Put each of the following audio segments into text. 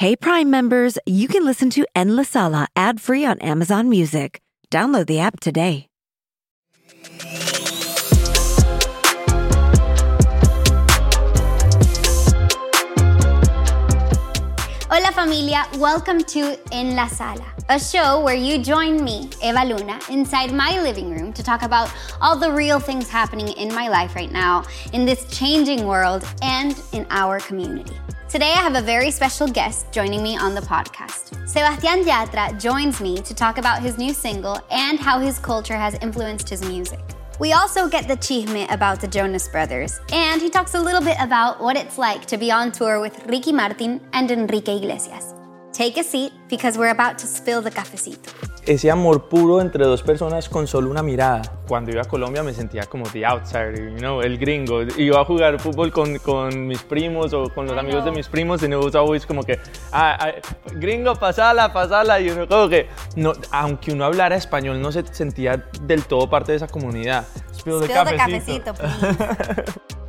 Hey Prime members, you can listen to En La Sala ad-free on Amazon Music. Download the app today. Familia, welcome to En La Sala, a show where you join me, Eva Luna, inside my living room to talk about all the real things happening in my life right now, in this changing world, and in our community. Today I have a very special guest joining me on the podcast. Sebastián Yatra joins me to talk about his new single and how his culture has influenced his music. We also get the chisme about the Jonas Brothers, and he talks a little bit about what it's like to be on tour with Ricky Martin and Enrique Iglesias. Take a seat because we're about to spill the cafecito. Ese amor puro entre dos personas con solo una mirada. Cuando iba a Colombia me sentía como the outsider, you know, el gringo. Iba a jugar fútbol con, con mis primos o con los I amigos de know. mis primos y no was always como que, ah, ah, gringo, pasala, pasala. Y uno como que, no, aunque uno hablara español, no se sentía del todo parte de esa comunidad. Spill the Spill the cafecito. cafecito, please.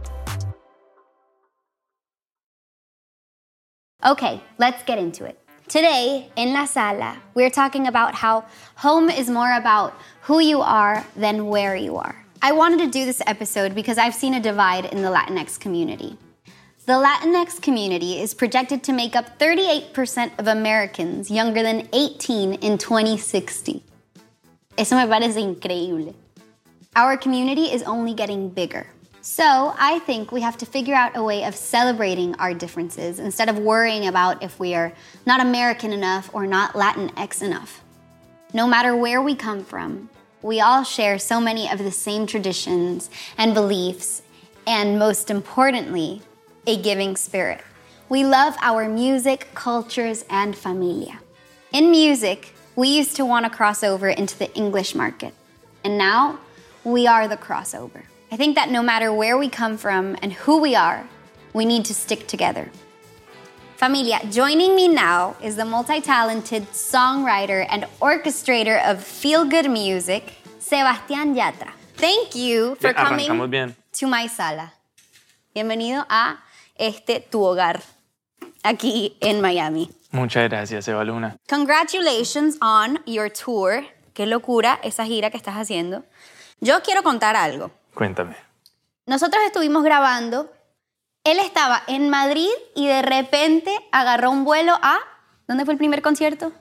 Okay, let's get into it. Today, in La Sala, we're talking about how home is more about who you are than where you are. I wanted to do this episode because I've seen a divide in the Latinx community. The Latinx community is projected to make up 38% of Americans younger than 18 in 2060. Eso me parece increíble. Our community is only getting bigger. So I think we have to figure out a way of celebrating our differences instead of worrying about if we are not American enough or not Latinx enough. No matter where we come from, we all share so many of the same traditions and beliefs, and most importantly, a giving spirit. We love our music, cultures, and familia. In music, we used to want to cross over into the English market, and now we are the crossover. I think that no matter where we come from and who we are, we need to stick together. Familia, joining me now is the multi talented songwriter and orchestrator of feel good music, Sebastián Yatra. Thank you for coming bien. to my sala. Bienvenido a este tu hogar aquí en Miami. Muchas gracias, Eva Luna. Congratulations on your tour. Qué locura esa gira que estás haciendo. Yo quiero contar algo. Cuéntame. Nosotros estuvimos grabando. Él estaba en Madrid y de repente agarró un vuelo a. ¿Dónde fue el primer concierto?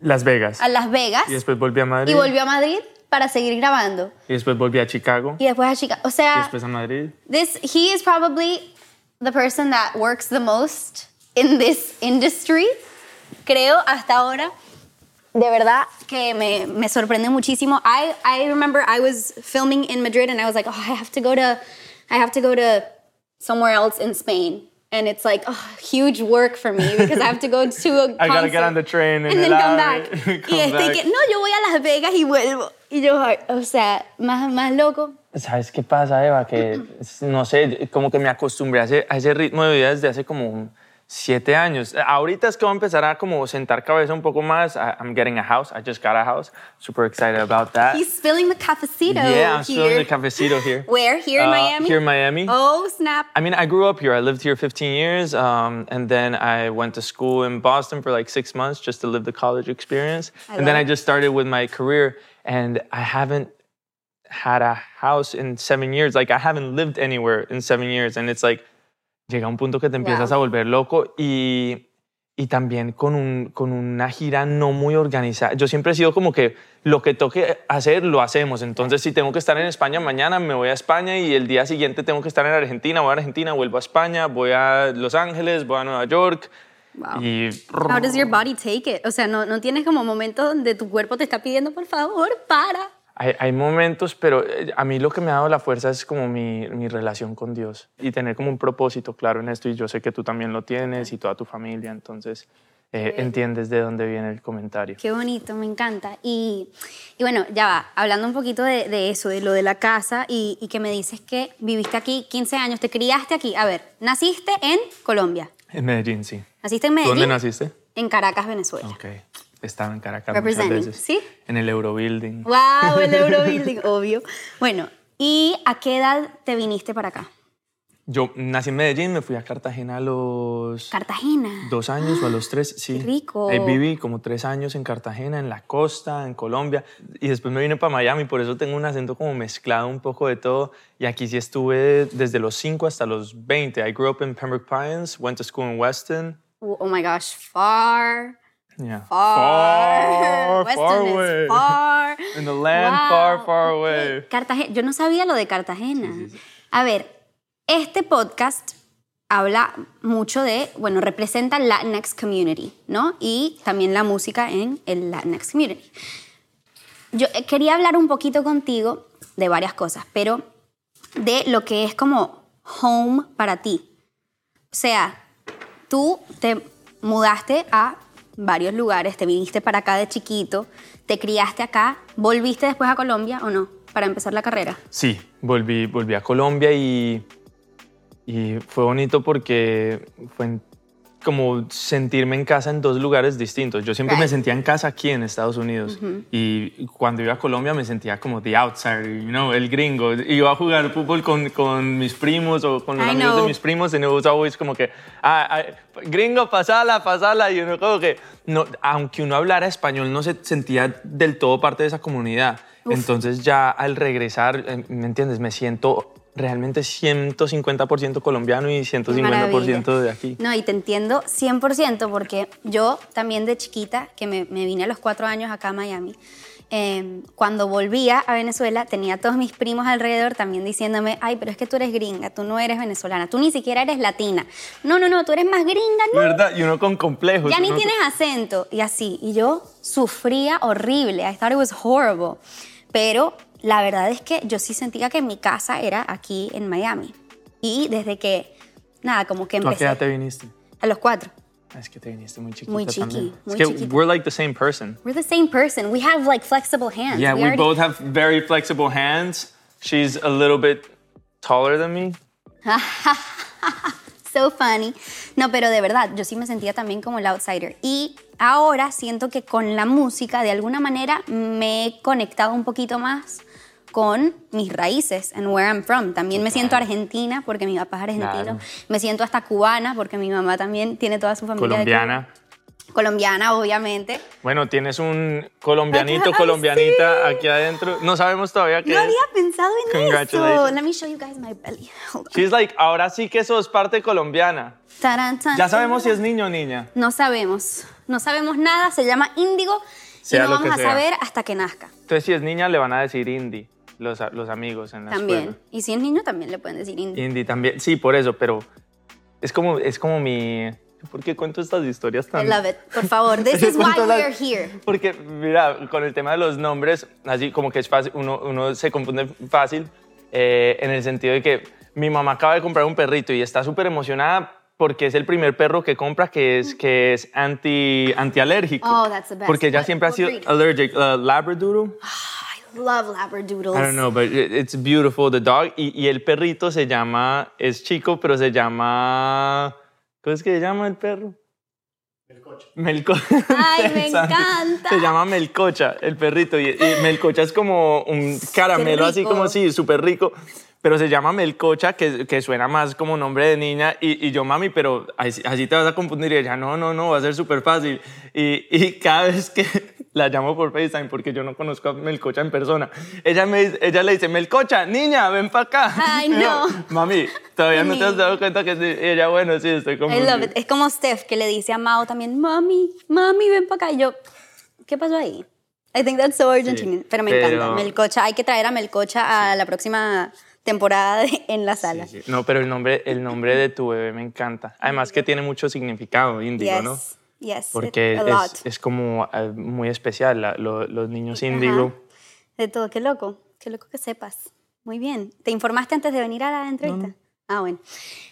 Las Vegas. A Las Vegas. Y después volví a Madrid. y volvió a Madrid para seguir grabando. Y después volví a Chicago. Y después a Chicago. O Y sea, después a Madrid. this he is probably the person that works the most in this industry. Creo hasta ahora. De verdad que me, me sorprende muchísimo. I, I remember I was filming in Madrid and I was like, oh, I have to go to, I have to go to somewhere else in Spain. And it's like, oh, huge work for me because I have to go to a I gotta get on the train and and then come back. come y este que, no, yo voy a Las Vegas y vuelvo. Y yo, o sea, más, más loco. ¿Sabes qué pasa, Eva? Que, no sé, como que me acostumbré a ese, a ese ritmo de vida desde hace como siete años. Ahorita es que voy a empezar a como sentar cabeza un poco más. I- I'm getting a house. I just got a house. Super excited about that. He's spilling the cafecito yeah, I'm still in the cafecito here. Where? Here in Uh, Miami? Here in Miami. Oh, snap. I mean, I grew up here. I lived here 15 years, um, and then I went to school in Boston for like six months just to live the college experience. I and then love I just started with my career, and I haven't had a house in seven years. Like, I haven't lived anywhere in seven years, and it's like, llega un punto que te empiezas Wow. a volver loco y, y también con, un, con una gira no muy organizada. Yo siempre he sido como que lo que toque hacer, lo hacemos. Entonces, si tengo que estar en España mañana, me voy a España y el día siguiente tengo que estar en Argentina, voy a Argentina, vuelvo a España, voy a Los Ángeles, voy a Nueva York. Wow. Y How does your body take it? O sea, no, no tienes como momentos donde tu cuerpo te está pidiendo, por favor, para. Hay, hay momentos, pero eh, a mí lo que me ha dado la fuerza es como mi, mi relación con Dios y tener como un propósito claro en esto. Y yo sé que tú también lo tienes y toda tu familia, entonces eh, entiendes de dónde viene el comentario. Qué bonito, me encanta. Y, y bueno, ya va, hablando un poquito de, de eso, de lo de la casa y, y que me dices que viviste aquí 15 años, te criaste aquí. A ver, naciste en Colombia. En Medellín, sí. ¿Naciste en Medellín? ¿Dónde naciste? En Caracas, Venezuela. Ok. Estaba en Caracas muchas veces. ¿sí? En el Eurobuilding. ¡Wow! El Eurobuilding, obvio. Bueno, ¿y a qué edad te viniste para acá? Yo nací en Medellín, me fui a Cartagena a los Cartagena. dos años o a los tres, sí. Qué rico. Ahí viví como tres años en Cartagena, en la costa, en Colombia. Y después me vine para Miami, por eso tengo un acento como mezclado un poco de todo. Y aquí sí estuve desde los 5 hasta los 20. I grew up in Pembroke Pines, went to school in Weston. Oh oh my gosh, far, Yeah. far. Far, Weston far is away. far. In the land Wow, far, far ok. away. Cartagena, yo no sabía lo de Cartagena. A ver, este podcast habla mucho de, bueno, representa Latinx community, ¿no? Y también la música en el Latinx community. Yo eh, quería hablar un poquito contigo de varias cosas, pero de lo que es como home para ti. O sea, tú te mudaste a varios lugares, te viniste para acá de chiquito, te criaste acá, volviste después a Colombia o no, para empezar la carrera. Sí, volví, volví a Colombia y, y fue bonito porque fue en- como sentirme en casa en dos lugares distintos. Yo siempre me sentía en casa aquí en Estados Unidos y cuando iba a Colombia me sentía como the outsider, you know, el gringo. Iba a jugar fútbol con, con mis primos o con los I amigos know. de mis primos and it was always como que, ah, ah, gringo, pasala, pasala. Y uno como que, no, aunque uno hablara español, no se sentía del todo parte de esa comunidad. Entonces ya al regresar, eh, ¿me entiendes? Me siento realmente 150% colombiano y 150% de aquí. No, y te entiendo 100% porque yo también de chiquita, que me, me vine a los cuatro años acá a Miami, eh, cuando volvía a Venezuela tenía a todos mis primos alrededor también diciéndome, ay, pero es que tú eres gringa, tú no eres venezolana, tú ni siquiera eres latina. No, no, no, tú eres más gringa, no. ¿Verdad? Y uno con complejos. Ya ni tienes acento y así. Y yo sufría horrible. I thought it was horrible. Pero la verdad es que yo sí sentía que mi casa era aquí en Miami. Y desde que, nada, como que ¿Tú a qué empecé. edad te viniste? A los cuatro. Es que te viniste muy chiquita Muy chiqui, también. muy es que chiquita. we're like the same person. We're the same person. We have like flexible hands. Yeah, we, already- both have very flexible hands. She's a little bit taller than me. So funny. No, pero de verdad, yo sí me sentía también como el outsider. Y ahora siento que con la música, de alguna manera, me he conectado un poquito más con mis raíces, and where I'm from. También me siento argentina porque mi papá es argentino. Claro. Me siento hasta cubana porque mi mamá también tiene toda su familia. de Cuba. Colombiana. Colombiana, obviamente. Bueno, tienes un colombianito, Ay, colombianita aquí adentro. No sabemos todavía qué No es. había pensado en eso. Let me show you guys my belly. She's like, ahora sí que sos parte colombiana. Taran, tan, Ya sabemos si taran. es niño o niña. No sabemos. No sabemos nada. Se llama índigo y Sea no lo vamos a sea. saber hasta que nazca. Entonces, si es niña, le van a decir indie, los, los amigos en la También. escuela. Y si es niño, también le pueden decir índigo. Indie también. Sí, por eso, pero es como, es como mi... ¿Por qué cuento estas historias I tan...? love it. Por favor, this is why las- we're here. Porque, mira, con el tema de los nombres, así como que es fácil, uno, uno se confunde fácil eh, en el sentido de que mi mamá acaba de comprar un perrito y está súper emocionada porque es el primer perro que compra que es, que es anti, antialérgico. Oh, that's the best. Porque ella siempre ha sido allergic. Uh, Labradoodle. Love labradoodles. I don't know, but it- it's beautiful, the dog. Y, y el perrito se llama, es chico, pero se llama... ¿Cómo es que se llama el perro? Melcocha. Ay, me encanta. Se llama Melcocha, el perrito. Y, y Melcocha es como un caramelo así rico. como sí, súper rico. Pero se llama Melcocha, que, que suena más como nombre de niña. Y, y yo, mami, pero así, así te vas a confundir. Y ella, no, no, no, va a ser súper fácil. Y, y cada vez que la llamo por FaceTime, porque yo no conozco a Melcocha en persona, ella, me, dice- ella le dice, Melcocha, niña, ven para acá. Ay, yo, no. Mami, todavía no te has dado cuenta que sí. Y ella, bueno, sí, estoy it. Es como Steph que le dice a Mao también, mami, mami, ven para acá. Y yo, ¿qué pasó ahí? I think that's so Argentinian. pero me pero- encanta. Melcocha, hay que traer a Melcocha a la próxima temporada de- en la sala. Sí, sí. No, pero el nombre, el nombre de tu bebé me encanta. Además que tiene mucho significado índigo, Yes, ¿no? Yes, Porque it- a lot. es, es como eh, muy especial la- lo- los niños índigo. De todo, qué loco, qué loco que sepas. Muy bien. ¿Te informaste antes de venir a la entrevista? Ah, bueno.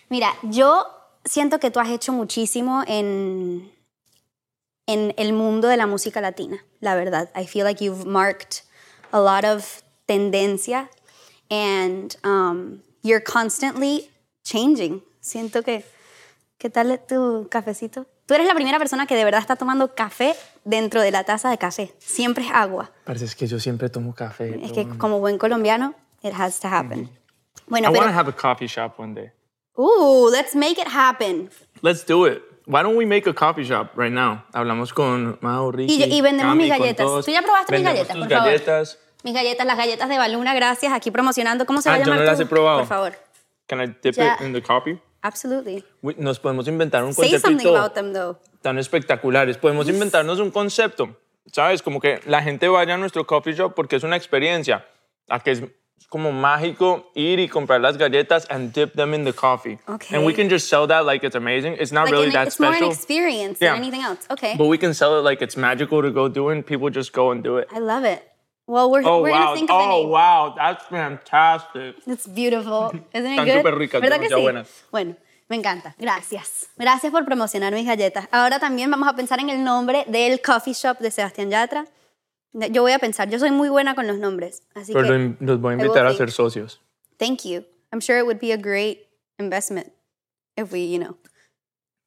Mira, yo siento que tú has hecho muchísimo en, en el mundo de la música latina, la verdad. I feel like you've marked a lot of tendencia and um, you're constantly changing. Siento que, ¿qué tal tu cafecito? Tú eres la primera persona que de verdad está tomando café dentro de la taza de café. Siempre es agua. Parece es que yo siempre tomo café. Es que bueno. como buen colombiano, it has to happen. Bueno, I pero... want to have a coffee shop one day. Ooh, let's make it happen. Let's do it. Why don't we make a coffee shop right now? Hablamos con Mao, Ricky, Y, y vendemos Cami, mis galletas. todos. ¿Tú ya probaste mis Vendemos galletas, tus por favor? galletas. Mis galletas, las galletas de Baluna, gracias. Aquí promocionando. ¿Cómo se va Ah, a yo llamar no las tu- he probado. Por favor. Can I dip Ya. it in the coffee? Absolutely. Nos podemos inventar un Say something concepto about them, though. tan espectaculares. Podemos inventarnos un concepto, ¿sabes? Como que la gente vaya a nuestro coffee shop porque es una experiencia. A que es como mágico ir y comprar las galletas and dip them in the coffee. Okay. And we can just sell that like it's amazing. It's not Like really an- that it's more special. an experience Yeah. than anything else. Okay. But we can sell it like it's magical to go do it and people just go and do it. I love it. Well, we're, Oh, we're wow. gonna think of Oh, name. wow. That's fantastic. It's beautiful. Isn't it Están good? súper ricas, ¿Verdad que demasiado sí? buenas. Bueno, me encanta. Gracias. Gracias por promocionar mis galletas. Ahora también vamos a pensar en el nombre del coffee shop de Sebastián Yatra. Yo voy a pensar, yo soy muy buena con los nombres, así Pero que los voy a I will invitar a think. ser socios. thank you. I'm sure it would be a great investment if we, you know,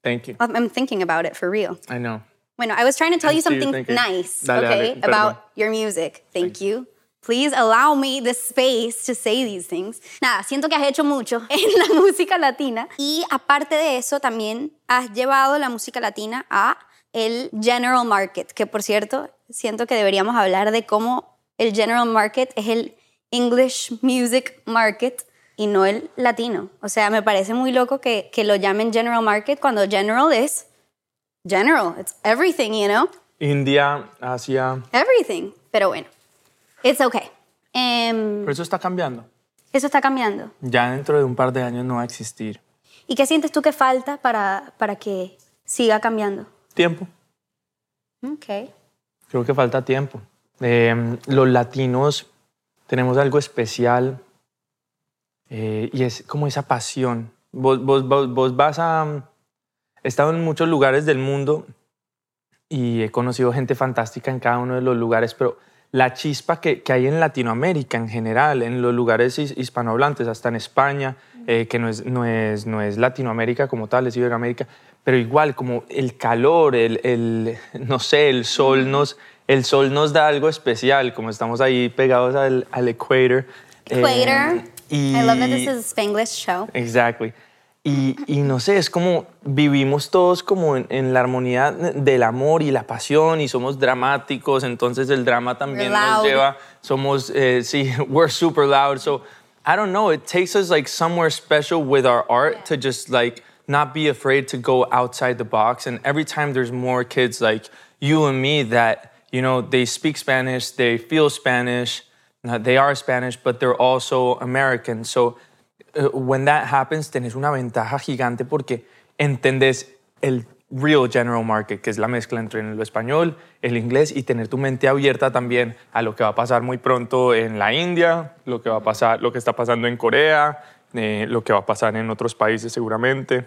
Thank you. I'm I'm thinking about it for real. I know. Bueno, I was trying to tell you you something thinking. nice, Dale, okay, dale, about your music. Thank you. Please allow me the space to say these things. Nada, siento que has hecho mucho en la música latina y aparte de eso también has llevado la música latina a el general market, que por cierto, siento que deberíamos hablar de cómo el general market es el English music market y no el latino. O sea, me parece muy loco que, que lo llamen general market cuando general es general. It's everything, you know? India, Asia. Everything. Pero bueno, it's okay. Em, Pero eso está cambiando. eso está cambiando. Ya dentro de un par de años no va a existir. ¿Y qué sientes tú que falta para, para que siga cambiando? Tiempo. Ok. Creo que falta tiempo. Eh, los latinos tenemos algo especial eh, y es como esa pasión. Vos, vos, vos, vos vas a... He estado en muchos lugares del mundo y he conocido gente fantástica en cada uno de los lugares, pero la chispa que, que hay en Latinoamérica en general, en los lugares his- hispanohablantes, hasta en España, eh, que no es, no, es, no es Latinoamérica como tal, es Iberoamérica, pero igual como el calor, el, el no sé, el sol nos, el sol nos da algo especial, como estamos ahí pegados al, al equator. eh, Equator. y- I love that this is a Spanglish show. Exactly. Y, y no sé, es como vivimos todos como en, en la armonía del amor y la pasión y somos dramáticos, entonces el drama también nos lleva, somos, eh, sí, we're super loud. So I don't know, it takes us like somewhere special with our art to just like not be afraid to go outside the box. And every time there's more kids like you and me that, you know, they speak Spanish, they feel Spanish, they are Spanish, but they're also American. So when that happens, tenés una ventaja gigante porque entendés el real general market, que es la mezcla entre lo español, el inglés y tener tu mente abierta también a lo que va a pasar muy pronto en la India, lo que va a pasar, lo que está pasando en Corea, eh, lo que va a pasar en otros países seguramente.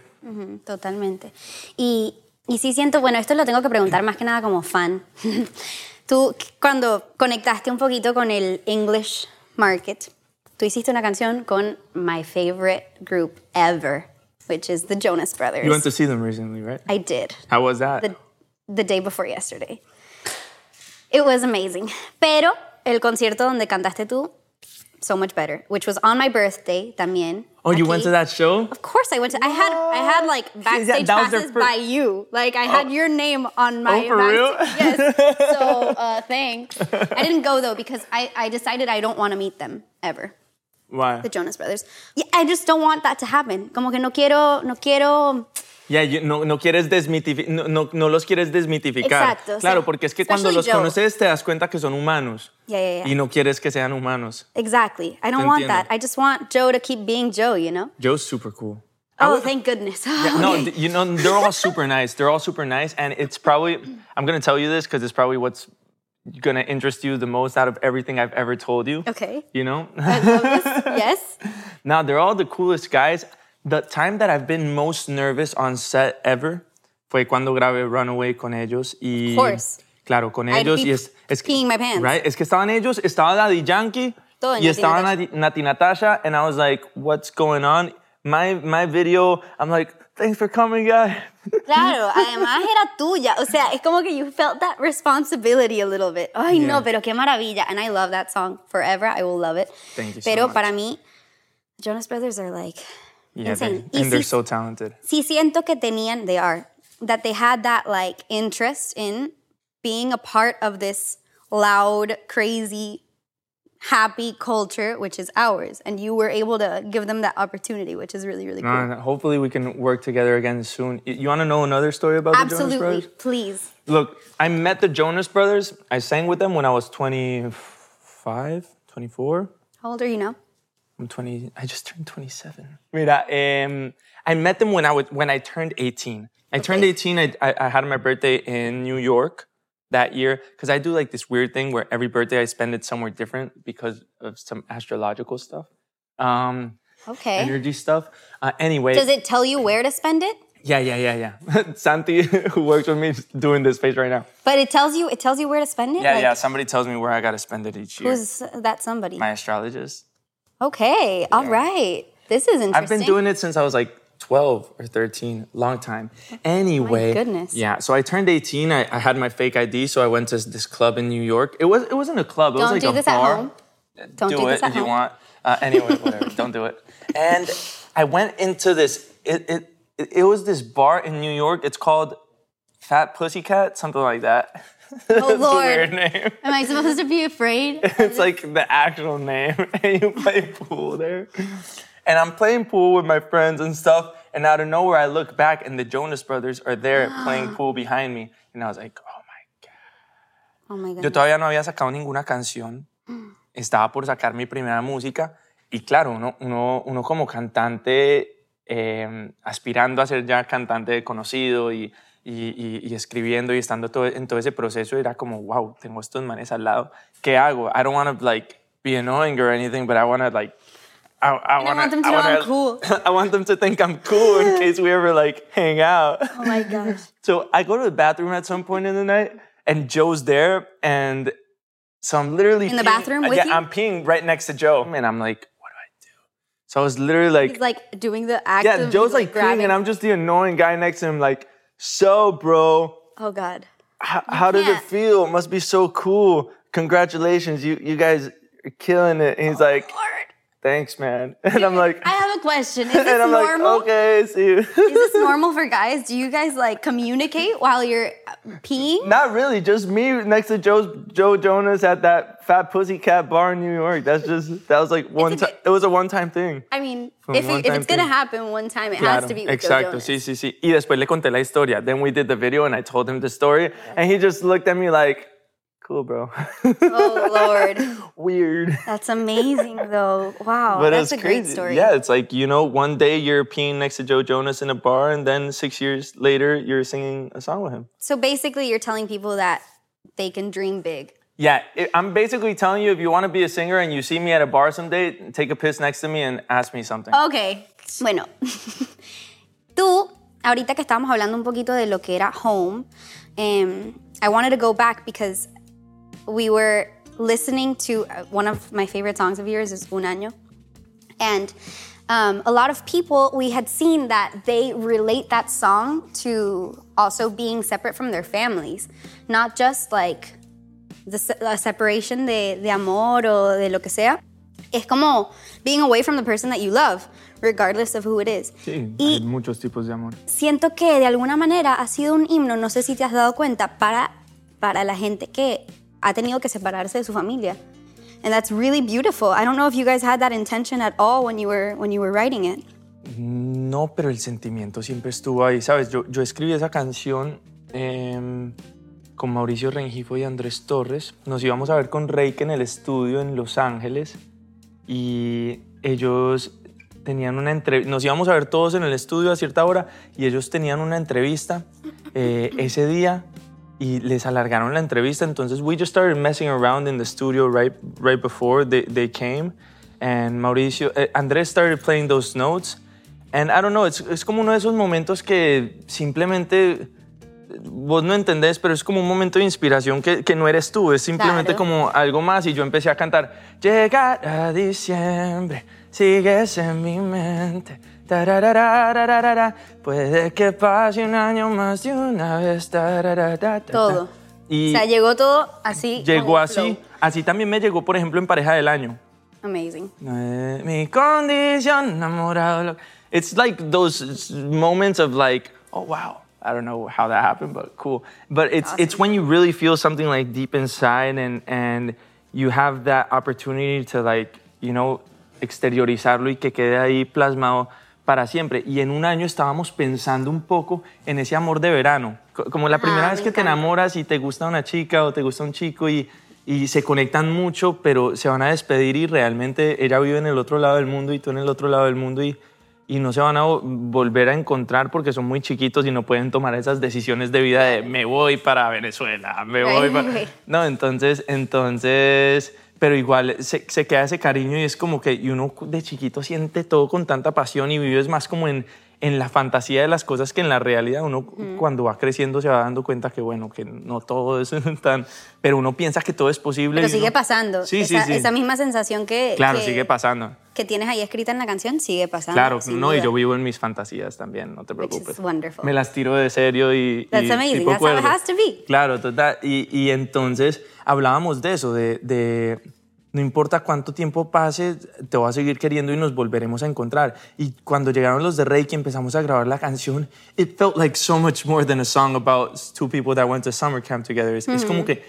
Totalmente. Y, y sí siento, bueno, esto lo tengo que preguntar más que nada como fan. Tú, cuando conectaste un poquito con el English market, tú hiciste una canción con my favorite group ever, which is the Jonas Brothers. You went to see them recently, right? I did. How was that? the, the day before yesterday. It was amazing. Pero el concierto donde cantaste tú, so much better, which was on my birthday también. oh, you went to that show? Of course I went to. I had I had like backstage that passes by you. Like I had your name on my. Oh, for real? Yes. So uh, thanks. I didn't go though because I I decided I don't want to meet them ever. Why? The Jonas Brothers. Yeah, I just don't want that to happen. Como que no quiero no quiero. Yeah, you- no, no quieres desmitificar, no, no, no los quieres desmitificar. Exacto, Claro, porque es que cuando los Joe. conoces te das cuenta que son humanos. Yeah, yeah, yeah. Y no quieres que sean humanos. Exactly. I don't want entiendo. that. I just want Joe to keep being Joe. You know. Joe's super cool. Oh, thank goodness. No, Okay. th- you know, they're all super nice. They're all super nice. And it's probably, I'm going to tell you this because it's probably what's going to interest you the most out of everything I've ever told you. Okay. You know? I love this. Yes. now, they're all the coolest guys. The time that I've been most nervous on set ever fue cuando grabé Runaway con ellos. Y, Of course. Claro, con I'd ellos. y es, es que- peeing my pants. Right? Es que estaban ellos, estaba Daddy Yankee Todo y Nati estaba Nati Natasha. And I was like, what's going on? My, my video, I'm like, thanks for coming, guys. Claro, además era tuya. O sea, es como que you felt that responsibility a little bit. Ay, Yeah. no, pero qué maravilla. And I love that song forever. I will love it. Thank you so Pero much. para mí, Jonas Brothers are like Yeah, Insane. they- Y and they're sí- so talented. sí siento que tenían, they are, that they had that like interest in being a part of this loud, crazy, happy culture, which is ours. And you were able to give them that opportunity, which is really, really cool. No, no, hopefully we can work together again soon. You want to know another story about the Jonas Absolutely. Brothers? Please. Look, I met the Jonas Brothers. I sang with them when I was 25, 24. How old are you now? I'm 20. I just turned 27. Mira, um, I met them when I was when I turned 18. I turned 18. I, I, I had my birthday in New York that year because I do like this weird thing where every birthday I spend it somewhere different because of some astrological stuff, um, Okay. energy stuff. Uh, anyway, Does it tell you where to spend it? yeah, yeah, yeah, yeah. Santi, who works with me, is doing this face right now. But it tells you it tells you where to spend it? Yeah, Like, yeah. Somebody tells me where I gotta spend it each year. Who's that somebody? my astrologist. Okay, all right. This is interesting. I've been doing it since I was like 12 or 13, long time. Anyway, goodness. Yeah, so I turned 18. I, I had my fake ID, so I went to this club in New York. It was it wasn't a club. It was Don't like do a this at bar. home. Don't do, do it this at if you home. want. Uh, anyway, whatever. Don't do it. And I went into this. It, it it was this bar in New York. It's called Fat Pussycat, something like that. Oh Lord. weird name. Am I supposed to be afraid? it's like the actual name, and you play pool there. And I'm playing pool with my friends and stuff, and out of nowhere, I look back, and the Jonas Brothers are there playing pool behind me, and I was like, oh my god. Oh my Yo todavía no había sacado ninguna canción, estaba por sacar mi primera música, y claro, uno, uno, uno como cantante, eh, aspirando a ser ya cantante conocido y, y, y- y escribiendo y estando todo, en todo ese proceso, era como, wow, tengo estos manes al lado, ¿qué hago? I don't want to like be annoying or anything, but I want to like I, I, wanna, want them to I wanna- I'm cool. I want them to think I'm cool in case we ever like hang out. Oh my gosh. So I go to the bathroom at some point in the night, and Joe's there, and so I'm literally In the bathroom with yeah, you? I'm peeing right next to Joe, and I'm like, what do I do? So I was literally like, He's like doing the act yeah, Joe's like peeing, grabbing. and I'm just the annoying guy next to him, like, so bro, Oh God. how, did it feel? It must be so cool. Congratulations, you you guys are killing it. And he's oh, like, Lord. Thanks, man. And I'm like, I have a question. Is and this I'm normal? like, okay, see you. Is this normal for guys? Do you guys like communicate while you're peeing? Not really, just me next to Joe's Joe Jonas at that Fat Pussycat bar in New York. That's just that was like one time. It was a one-time thing. I mean, if, it, if time it's gonna happen one time, it has to be with Joe Exacto, Jonas. sí, sí, sí. Y después le conté la historia. Then we did the video and I told him the story, and he just looked at me like, "Cool, bro." Oh Lord, Weird. that's amazing though. Wow, But that's a great story. Yeah, it's like you know, one day you're peeing next to Joe Jonas in a bar, and then six years later you're singing a song with him. So basically, you're telling people that they can dream big. Yeah, it, I'm basically telling you if you want to be a singer and you see me at a bar someday, take a piss next to me and ask me something. Ok, bueno, tú, ahorita que estábamos hablando un poquito de lo que era home, em, I wanted to go back because we were listening to uh, one of my favorite songs of yours is Un Año. And um, a lot of people, we had seen that they relate that song to also being separate from their families, not just like the, se- la separation de, de amor o de lo que sea. Es como being away from the person that you love, regardless of who it is. Sí, Y- hay muchos tipos de amor. siento que de alguna manera ha sido un himno, no sé si te has dado cuenta, para, para la gente que ha tenido que separarse de su familia. And that's really beautiful. I don't know if you guys had that intention at all when you were, when you were writing it. No, pero el sentimiento siempre estuvo ahí, ¿sabes? Yo, yo escribí esa canción em, con Mauricio Rengifo y Andrés Torres. Nos íbamos a ver con Reik en el estudio en Los Ángeles y ellos tenían una entrevista, nos íbamos a ver todos en el estudio a cierta hora y ellos tenían una entrevista eh, ese día y les alargaron la entrevista. Entonces, we just started messing around in the studio right, right before they, they came. And Mauricio, eh, Andrés started playing those notes. And I don't know, es, es como uno de esos momentos que simplemente vos no entendés, pero es como un momento de inspiración que, que no eres tú, es simplemente Claro. como algo más. Y yo empecé a cantar, llegará diciembre, sigues en mi mente. Puede que pase un año más de una vez. Todo. Y o sea, llegó todo así. llegó así. flow. Así también me llegó, por ejemplo, en Pareja del Año. Amazing. Es mi condición, enamorado. it's like those moments of like, oh wow, I don't know how that happened, but cool. But it's it's when you really feel something like deep inside and and you have that opportunity to like, you know, exteriorizarlo y que quede ahí plasmado para siempre. Y en un año estábamos pensando un poco en ese amor de verano. Co- Como la primera Ah, vez me que te enamoras y te gusta una chica o te gusta un chico y, y se conectan mucho, pero se van a despedir y realmente ella vive en el otro lado del mundo y tú en el otro lado del mundo y, y no se van a vo- volver a encontrar porque son muy chiquitos y no pueden tomar esas decisiones de vida de me voy para Venezuela, me voy para... No, entonces, entonces, pero igual se, se queda ese cariño y es como que y uno de chiquito siente todo con tanta pasión y vives más como en, en la fantasía de las cosas que en la realidad. Uno cuando va creciendo se va dando cuenta que bueno, que no todo es tan, pero uno piensa que todo es posible. Pero y sigue uno- pasando. Sí, esa, sí, sí. esa misma sensación que, Claro, que, sigue pasando. que tienes ahí escrita en la canción sigue pasando. Claro, no, y duda. yo vivo en mis fantasías también, no te preocupes. wonderful. Me las tiro de serio y. That's y amazing. tipo That's how it has to be. Claro, total. Y, y entonces hablábamos de eso, de, de no importa cuánto tiempo pase, te voy a seguir queriendo y nos volveremos a encontrar. Y cuando llegaron los de Reiki, empezamos a grabar la canción, it felt like so much more than a song about two people that went to summer camp together. Es, es como que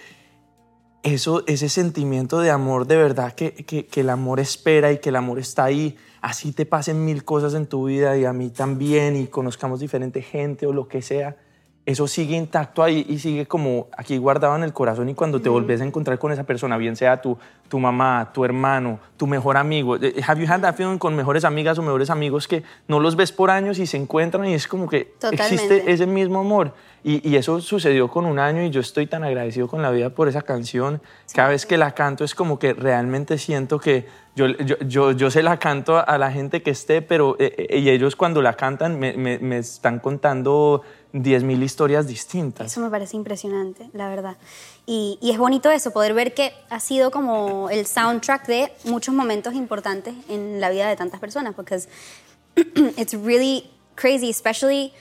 eso, ese sentimiento de amor de verdad que, que, que el amor espera y que el amor está ahí, así te pasen mil cosas en tu vida y a mí también y conozcamos diferente gente o lo que sea, eso sigue intacto ahí y sigue como aquí guardado en el corazón y cuando te volvés a encontrar con esa persona, bien sea tu, tu mamá, tu hermano, tu mejor amigo, eh, have you had that feeling con mejores amigas o mejores amigos que no los ves por años y se encuentran y es como que Totalmente. existe ese mismo amor. Y, y eso sucedió con un año y yo estoy tan agradecido con la vida por esa canción. Cada vez que la canto es como que realmente siento que yo, yo, yo, yo se la canto a la gente que esté, pero eh, eh, y ellos cuando la cantan me, me, me están contando 10.000 historias distintas. Eso me parece impresionante, la verdad. Y, y es bonito eso, poder ver que ha sido como el soundtrack de muchos momentos importantes en la vida de tantas personas, porque it's really crazy, especially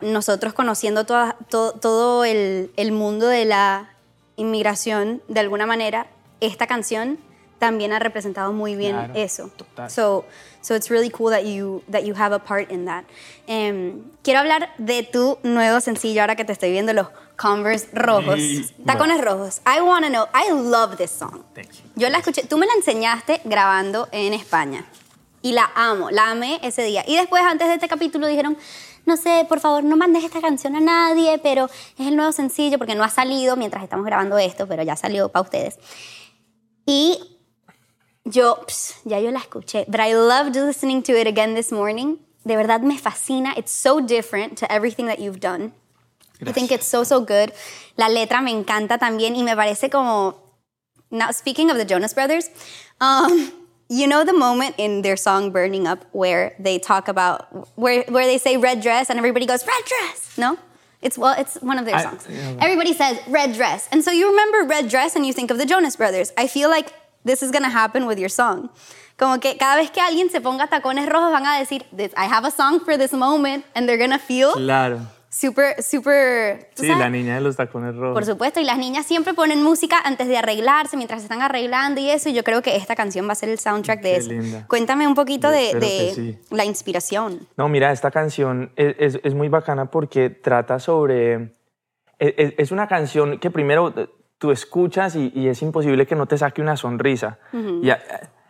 nosotros conociendo toda- to- todo el, el mundo de la inmigración de alguna manera, esta canción también ha representado muy bien Claro, eso. total. So, so it's really cool that you, that you have a part in that. Em, quiero hablar de tu nuevo sencillo ahora que te estoy viendo los Converse rojos. Y- Tacones rojos. I wanna know. I love this song. Thank you. Yo la escuché, tú me la enseñaste grabando en España. Y la amo, la amé ese día. Y después, antes de este capítulo, dijeron, no sé, por favor, no mandes esta canción a nadie, pero es el nuevo sencillo, porque no ha salido mientras estamos grabando esto, pero ya salió para ustedes. Y yo, ps, ya yo la escuché, but I loved listening to it again this morning. De verdad me fascina. It's so different to everything that you've done. I think it's so, so good. La letra me encanta también y me parece como. Now, speaking of the Jonas Brothers, um, you know the moment in their song Burning Up where they talk about, where, where they say red dress and everybody goes, red dress? No? It's, well, it's one of their I- songs. yeah. Everybody says red dress. And so you remember red dress and you think of the Jonas Brothers. I feel like this is gonna happen with your song. Como que cada vez que alguien se ponga tacones rojos van a decir, "This- I have a song for this moment, and they're gonna feel Claro. super, super. ¿tú Sí, sabes? la niña de los tacones rojos. Por supuesto, y las niñas siempre ponen música antes de arreglarse, mientras se están arreglando y eso, y yo creo que esta canción va a ser el soundtrack de Qué eso. linda. Cuéntame un poquito Yo de, sí. la inspiración. No, mira, esta canción es, es- es muy bacana porque trata sobre... Es, es- es una canción que primero tú escuchas y, y es imposible que no te saque una sonrisa. Y a,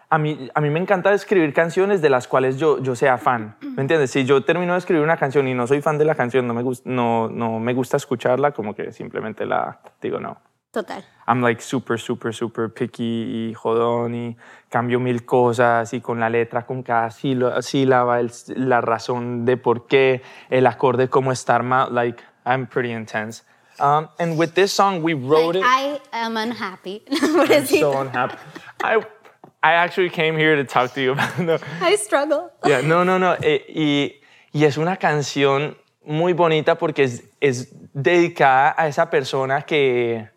a mí, a mí me encanta escribir canciones de las cuales yo, yo sea fan. ¿Me entiendes? Si yo termino de escribir una canción y no soy fan de la canción, no me, gus- no, no me gusta escucharla, como que simplemente la digo no. Total. I'm like super, super, super picky y jodón y cambio mil cosas y con la letra, con cada sílaba, el- la razón de por qué, el acorde, cómo está armado. Like, I'm pretty intense. Um, and with this song, we wrote Like, it. I am unhappy. I'm so unhappy. I, I actually came here to talk to you about no, I struggle. Yeah, no, no, no. eh, y, y es una canción muy bonita porque es, es dedicada a esa persona que,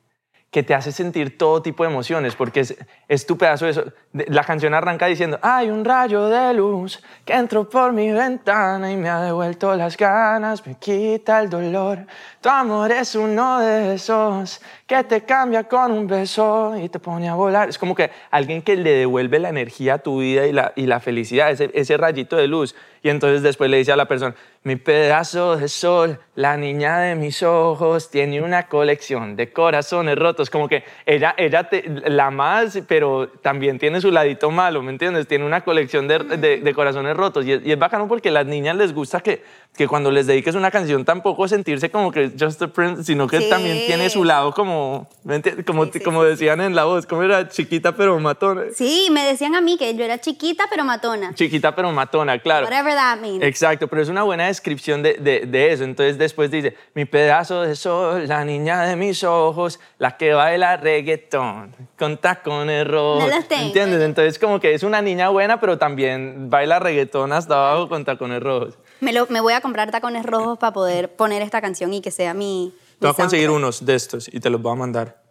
que te hace sentir todo tipo de emociones, porque es, es tu pedazo de. De- La canción arranca diciendo, hay un rayo de luz que entró por mi ventana y me ha devuelto las ganas, me quita el dolor. Tu amor es uno de esos que te cambia con un beso y te pone a volar. Es como que alguien que le devuelve la energía a tu vida y la, y la felicidad, ese, ese rayito de luz. Y entonces después le dice a la persona, mi pedazo de sol, la niña de mis ojos, tiene una colección de corazones rotos. Como que ella, ella te, la más, pero también tiene su ladito malo, ¿me entiendes? Tiene una colección de, de- de corazones rotos. Y es, y es bacano porque a las niñas les gusta que, que cuando les dediques una canción tampoco sentirse como que just a prince, sino que Sí. también tiene su lado como, ¿me entiendes? Como, Sí, sí, como decían en la voz, como era chiquita pero matona. Sí, me decían a mí que yo era chiquita pero matona. Chiquita pero matona, claro. Whatever that means. Exacto, pero es una buena descripción de, de- de eso. Entonces después dice, mi pedazo de sol, la niña de mis ojos, la que baila reggaetón, con tacones rojos. No los tengo. ¿Entiendes? Entonces como que es una niña buena, pero también baila reggaetón hasta abajo con tacones rojos. Me, lo- me voy a comprar tacones rojos para poder poner esta canción y que sea mi. Te voy a conseguir unos de estos y te los voy a mandar.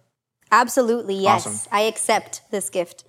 Absolutely, yes. Awesome. I accept this gift.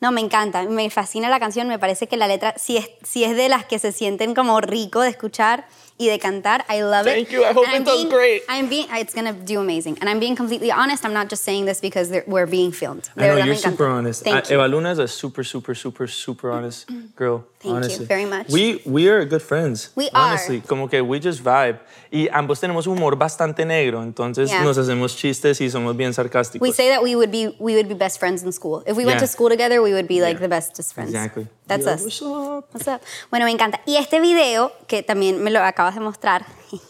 No, me encanta, me fascina la canción, me parece que la letra, si es, si es de las que se sienten como rico de escuchar y de cantar, I love it. Thank you, I hope And I'm it does being- great. I'm being, it's gonna do amazing. And I'm being completely honest, I'm not just saying this because we're being filmed. I know verdad you're super honest. Thank Uh, you. Eva Luna is a super, super, super, super honest girl. Thank you honestly. very much. We we are good friends. We are. honestly. Como que we just vibe y ambos tenemos humor bastante negro, entonces Yeah. nos hacemos chistes y somos bien sarcásticos. We say that we would be we would be best friends in school. If we went to school together, we would be like Yeah. the bestest friends. Exactly. That's us. what's up? What's up? Bueno, me encanta. Y este video, que también me lo acabas de mostrar.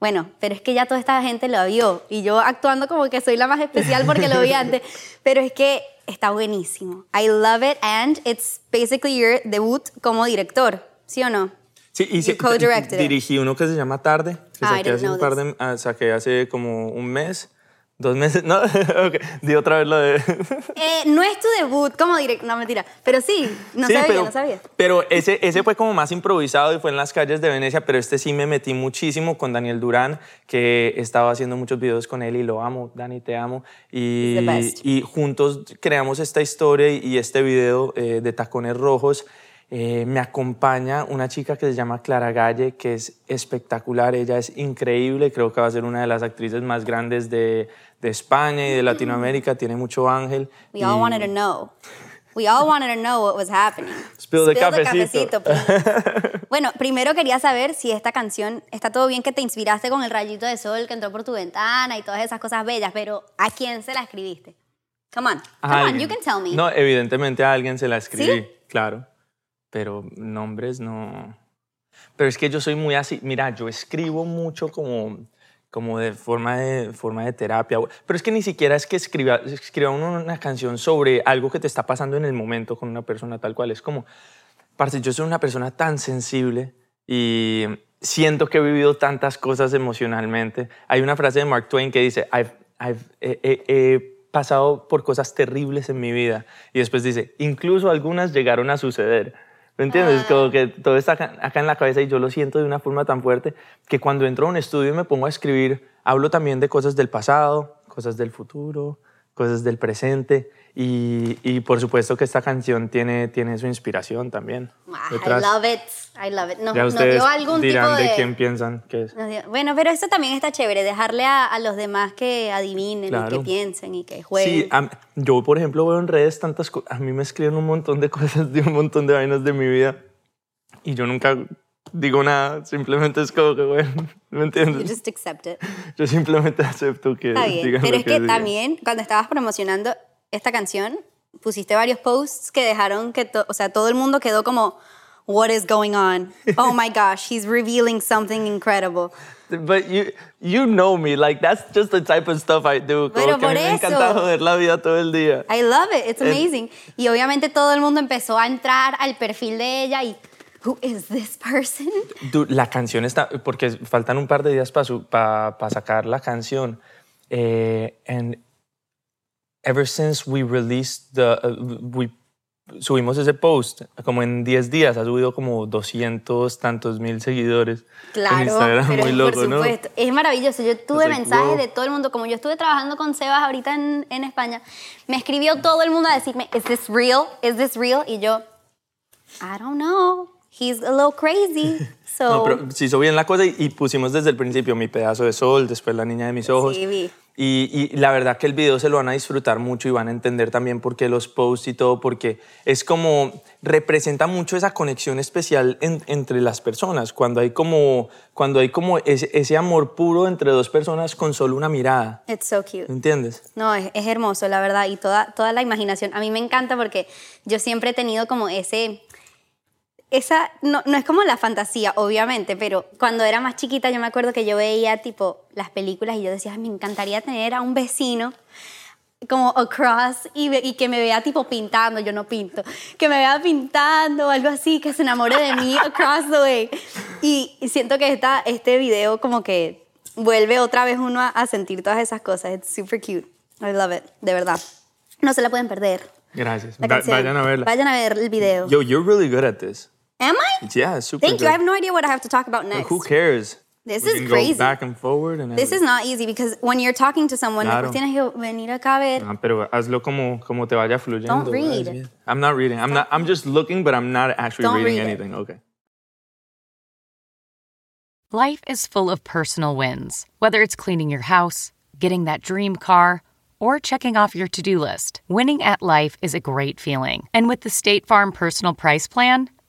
Bueno, pero es que ya toda esta gente lo vio y yo actuando como que soy la más especial porque lo vi antes, pero es que está buenísimo. I love it and it's basically your debut como director, ¿sí o no? Sí, y it. dirigí uno que se llama Tarde, que Ah, saqué hace, un par de, ah, saqué hace como un mes, dos meses, no, ok, di otra vez lo de... Eh, no es tu debut como director, no mentira, pero sí, no Sí, sabía, pero, no sabía. Pero ese, ese fue como más improvisado y fue en las calles de Venecia, pero este sí me metí muchísimo con Daniel Durán, que estaba haciendo muchos videos con él y lo amo, Dani, te amo. Y, y juntos creamos esta historia y, y este video eh, de Tacones Rojos. Eh, me acompaña una chica que se llama Clara Galle, que es espectacular, ella es increíble, creo que va a ser una de las actrices más grandes de, de España y de Latinoamérica, tiene mucho ángel. We all y- wanted to know. We all wanted to know what was happening. Spill the cafecito. please. bueno, primero quería saber si esta canción está todo bien que te inspiraste con el rayito de sol que entró por tu ventana y todas esas cosas bellas, pero ¿a quién se la escribiste? Come on, come on, you can tell me. No, evidentemente a alguien se la escribí, ¿Sí? claro. Pero nombres no. Pero es que yo soy muy así. Mira, yo escribo mucho como, como de forma de forma de terapia. Pero es que ni siquiera es que escriba, escriba uno una canción sobre algo que te está pasando en el momento con una persona tal cual. Es como, parce, yo soy una persona tan sensible y siento que he vivido tantas cosas emocionalmente. Hay una frase de Mark Twain que dice, I've, I've- he, he- he pasado por cosas terribles en mi vida. Y después dice, incluso algunas llegaron a suceder. ¿Me entiendes? Como que todo está acá, acá en la cabeza y yo lo siento de una forma tan fuerte que cuando entro a un estudio y me pongo a escribir, hablo también de cosas del pasado, cosas del futuro, cosas del presente y, y por supuesto que esta canción tiene, tiene su inspiración también. Ah, I detrás. love it, I love it. Nos, Ya ustedes dio algún dirán tipo de... de quién piensan que es. nos dio- Bueno, pero esto también está chévere, dejarle a, a los demás que adivinen y que Claro. piensen y que jueguen. Sí, a- yo por ejemplo veo en redes tantas cosas, a mí me escriben un montón de cosas de un montón de vainas de mi vida y yo nunca digo nada, simplemente es como que bueno, ¿me You entiendes? just accept it. Yo simplemente acepto que Está bien, digan pero lo es que digan. también cuando estabas promocionando esta canción, pusiste varios posts que dejaron que, o sea, todo el mundo quedó como, what is going on? Oh my gosh, he's revealing something incredible. But you, you know me, like that's just the type of stuff I do. Como Pero que a por mí me encanta eso. joder la vida todo el día. I love it, it's amazing. Y obviamente todo el mundo empezó a entrar al perfil de ella y, who is this person? La canción está, porque faltan un par de días para sacar la canción. Eh, and ever since we released the, uh, we subimos ese post, como en 10 días ha subido como 200 tantos mil seguidores. Claro, en Instagram, pero muy loco, por ¿no? supuesto. Es maravilloso. Yo tuve mensajes wow. de todo el mundo. Como yo estuve trabajando con Sebas ahorita en, en España, me escribió todo el mundo a decirme, ¿Is this real? ¿Is this real? Y yo, I don't know. He's a little crazy. So, No, pero se hizo bien la cosa y, y pusimos desde el principio mi pedazo de sol, después la niña de mis ojos. Sí, vi. Y, y la verdad que el video se lo van a disfrutar mucho y van a entender también por qué los posts y todo, porque es como, representa mucho esa conexión especial en- entre las personas, cuando hay como, cuando hay como ese, ese amor puro entre dos personas con solo una mirada. it's so cute. ¿Entiendes? No, es, es hermoso, la verdad, y toda, toda la imaginación. A mí me encanta porque yo siempre he tenido como ese... Esa, no, no es como la fantasía, obviamente, pero cuando era más chiquita yo me acuerdo que yo veía tipo las películas y yo decía, "Ay, me encantaría tener a un vecino como across y, que me vea tipo pintando, yo no pinto, que me vea pintando o algo así, que se enamore de mí across the way. Y, siento que esta, este video como que vuelve otra vez uno a, a sentir todas esas cosas. It's super cute. I love it, de verdad. No se la pueden perder. Gracias. vayan a verla. Vayan a ver el video. Yo, you're really good at this. Am I? Yeah, super Thank you. I have no idea what I have to talk about next. Who cares? This We is can crazy. Go back and forward and This is not easy because when you're talking to someone, Claro. pues tienes que venir acá a ver. Ah, pero hazlo como, como te vaya fluyendo. Don't read. I'm not reading. I'm not. I'm just looking, but I'm not actually Don't reading read it. anything. Okay. Life is full of personal wins, whether it's cleaning your house, getting that dream car, or checking off your to do list. Winning at life is a great feeling. And with the State Farm Personal Price Plan,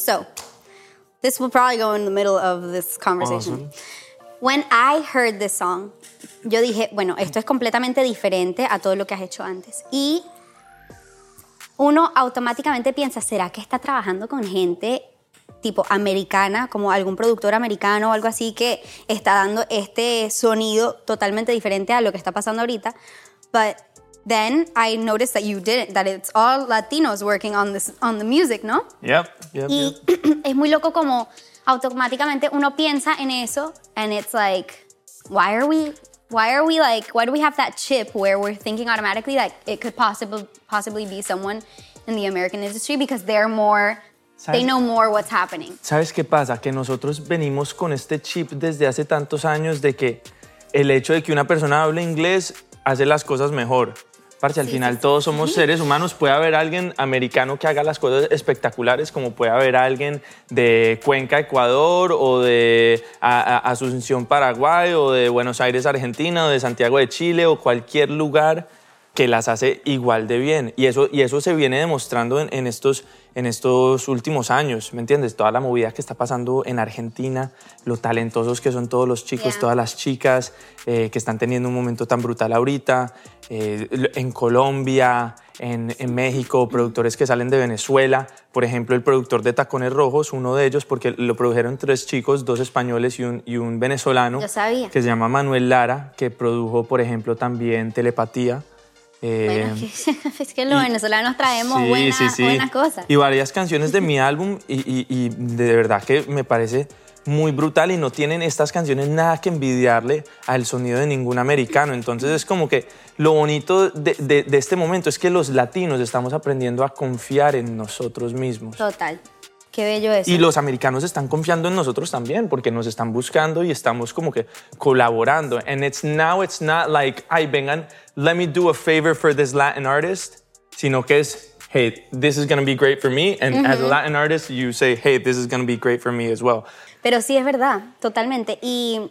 So, this will probably go in the middle of this conversation. When I heard this song, yo dije, bueno, esto es completamente diferente a todo lo que has hecho antes. Y uno automáticamente piensa, ¿será que está trabajando con gente tipo americana, como algún productor americano o algo así que está dando este sonido totalmente diferente a lo que está pasando ahorita? But then I noticed that you didn't, that it's all Latinos working on this on the music, ¿no? Yep. Yep. Y yep. es muy loco como automáticamente uno piensa en eso and it's like, why are we, why are we like, why do we have that chip where we're thinking automatically like it could possibly, possibly be someone in the American industry because they're more, they know more what's happening. ¿Sabes qué pasa? Que nosotros venimos con este chip desde hace tantos años de que el hecho de que una persona hable inglés hace las cosas mejor. Parce, al Sí, final sí, todos somos seres humanos. Puede haber alguien americano que haga las cosas espectaculares, como puede haber alguien de Cuenca, Ecuador, o de a- a- Asunción, Paraguay, o de Buenos Aires, Argentina, o de Santiago de Chile, o cualquier lugar que las hace igual de bien. Y eso, y eso se viene demostrando en, en estos, en estos últimos años, ¿me entiendes? Toda la movida que está pasando en Argentina, lo talentosos que son todos los chicos, Yeah. todas las chicas eh, que están teniendo un momento tan brutal ahorita, eh, en Colombia, en, en México, productores que salen de Venezuela, por ejemplo, el productor de Tacones Rojos, uno de ellos, porque lo produjeron tres chicos, dos españoles y un, y un venezolano, Yo sabía. que se llama Manuel Lara, que produjo, por ejemplo, también Telepatía. Eh, Bueno, es que los venezolanos traemos Sí, buenas, sí, sí. buenas cosas. Y varias canciones de mi álbum y, y- y de verdad que me parece muy brutal y no tienen estas canciones nada que envidiarle al sonido de ningún americano. Entonces es como que lo bonito de, de- de este momento es que los latinos estamos aprendiendo a confiar en nosotros mismos. Total. Qué bello eso. Y los americanos están confiando en nosotros también porque nos están buscando y estamos como que colaborando. And it's now it's not like, ay, vengan, let me do a favor for this Latin artist, sino que es, hey, this is going to be great for me. And as a Latin artist, you say, hey, this is going to be great for me as well. Pero sí es verdad, totalmente. Y,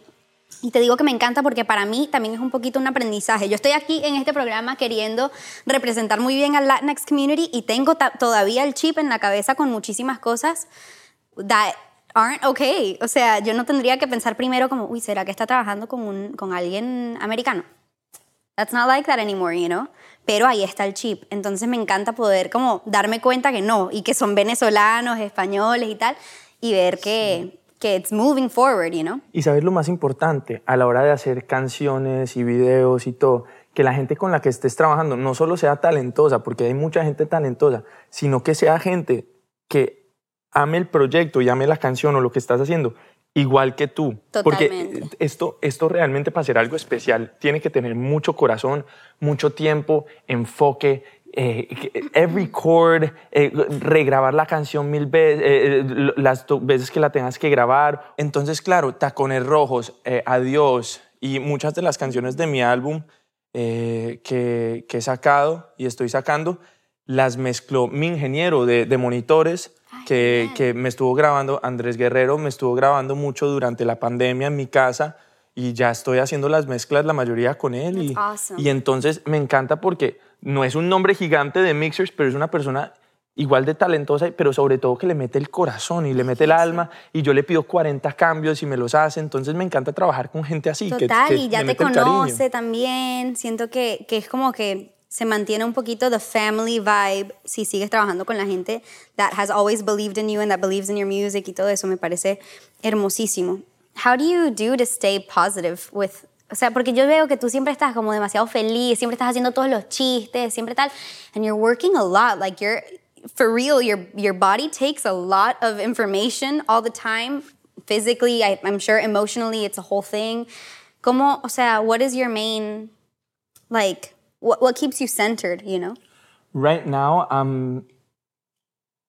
y te digo que me encanta porque para mí también es un poquito un aprendizaje. Yo estoy aquí en este programa queriendo representar muy bien al Latinx community y tengo todavía el chip en la cabeza con muchísimas cosas that aren't okay. O sea, yo no tendría que pensar primero como, uy, ¿será que está trabajando con, un, con alguien americano? That's not like that anymore, you know? Pero ahí está el chip. Entonces me encanta poder como darme cuenta que no, y que son venezolanos, españoles y tal, y ver que, que it's moving forward, you know? Y sabes lo más importante, a la hora de hacer canciones y videos y todo, que la gente con la que estés trabajando no solo sea talentosa, porque hay mucha gente talentosa, sino que sea gente que ame el proyecto y ame la canción o lo que estás haciendo igual que tú. Porque Totalmente. esto, esto realmente para hacer algo especial tiene que tener mucho corazón, mucho tiempo, enfoque, eh, every chord, eh, regrabar la canción mil veces, eh, eh, las do- veces que la tengas que grabar. Entonces, claro, Tacones Rojos, eh, Adiós y muchas de las canciones de mi álbum eh, que, que he sacado y estoy sacando, las mezcló mi ingeniero de, de monitores que, que me estuvo grabando, Andrés Guerrero, me estuvo grabando mucho durante la pandemia en mi casa y ya estoy haciendo las mezclas la mayoría con él. Y, awesome. y entonces me encanta porque no es un nombre gigante de mixers, pero es una persona igual de talentosa, pero sobre todo que le mete el corazón y le mete el alma y yo le pido 40 cambios y me los hace, entonces me encanta trabajar con gente así. que- Total, que y ya te conoce también. Siento que, que es como que se mantiene un poquito the family vibe si sigues trabajando con la gente that has always believed in you and that believes in your music y todo eso me parece hermosísimo. How do you do to stay positive with o sea, porque yo veo que tú siempre estás como demasiado feliz, siempre estás haciendo todos los chistes, siempre tal, and you're working a lot, like you're for real, your your body takes a lot of information all the time, physically, I'm sure emotionally, it's a whole thing. ¿Cómo, o sea, what is your main, like, what, what keeps you centered, you know? Right now, um,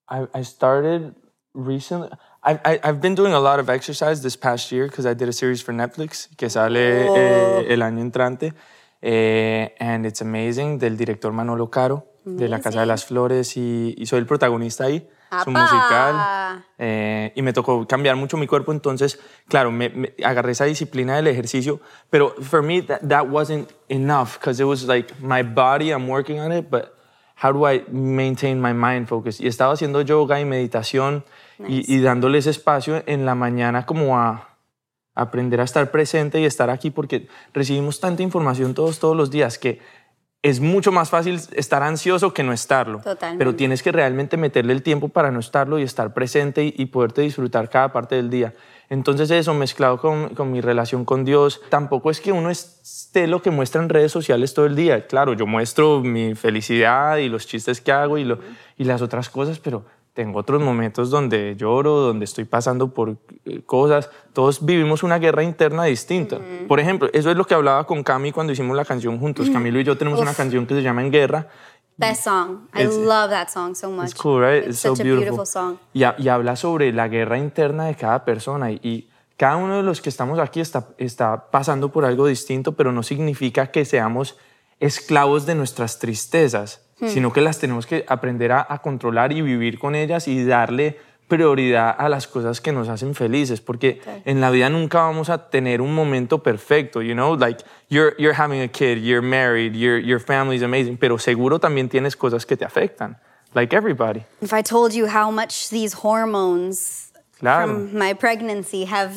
I, I started recently. I, I've been doing a lot of exercise this past year because I did a series for Netflix que sale eh, el año entrante. Eh, and it's amazing, del director Manolo Caro, de La Casa de las Flores, y, y soy el protagonista ahí, su musical. Eh, y me tocó cambiar mucho mi cuerpo, entonces, claro, me, me agarré esa disciplina del ejercicio, pero for me that, that wasn't enough because it was like my body, I'm working on it, but how do I maintain my mind focus? Y estaba haciendo yoga y meditación y, y dándole ese espacio en la mañana como a aprender a estar presente y estar aquí porque recibimos tanta información todos, todos los días que es mucho más fácil estar ansioso que no estarlo. Totalmente. Pero tienes que realmente meterle el tiempo para no estarlo y estar presente y, y poderte disfrutar cada parte del día. Entonces eso mezclado con, con mi relación con Dios, tampoco es que uno esté lo que muestra en redes sociales todo el día. Claro, yo muestro mi felicidad y los chistes que hago y, lo, y las otras cosas, pero tengo otros momentos donde lloro, donde estoy pasando por eh, cosas. Todos vivimos una guerra interna distinta. Por ejemplo, eso es lo que hablaba con Cami cuando hicimos la canción juntos. Camilo y yo tenemos una canción que se llama En Guerra. Best song. I It's- love that song so much. It's cool, right? It's, so such a beautiful. beautiful song. Y, y habla sobre la guerra interna de cada persona. Y, y cada uno de los que estamos aquí está, está pasando por algo distinto, pero no significa que seamos esclavos de nuestras tristezas, sino que las tenemos que aprender a, a controlar y vivir con ellas y darle prioridad a las cosas que nos hacen felices, porque en la vida nunca vamos a tener un momento perfecto, you know, like you're, you're having a kid, you're married, your, your family's amazing, pero seguro también tienes cosas que te afectan, like everybody. If I told you how much these hormones Claro. from my pregnancy have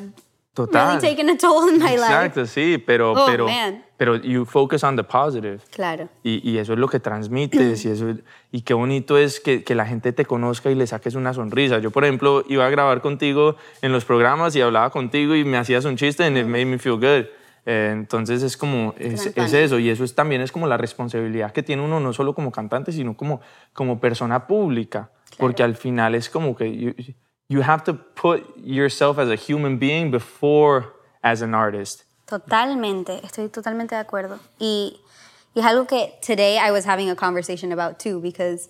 Total. really taken a toll in my life. Exacto, sí, pero, Oh, pero, man. Pero you focus on the positive. Claro. Y, y eso es lo que transmites y, eso, es- y qué bonito es que, que la gente te conozca y le saques una sonrisa. Yo, por ejemplo, iba a grabar contigo en los programas y hablaba contigo y me hacías un chiste and it made me feel good. Eh, entonces es como, es, es eso y eso es, también es como la responsabilidad que tiene uno no solo como cantante, sino como, como persona pública. Porque al final es como que you, you have to put yourself as a human being before as an artist. Totalmente, estoy totalmente de acuerdo. Y, y es algo que today I was having a conversation about too, because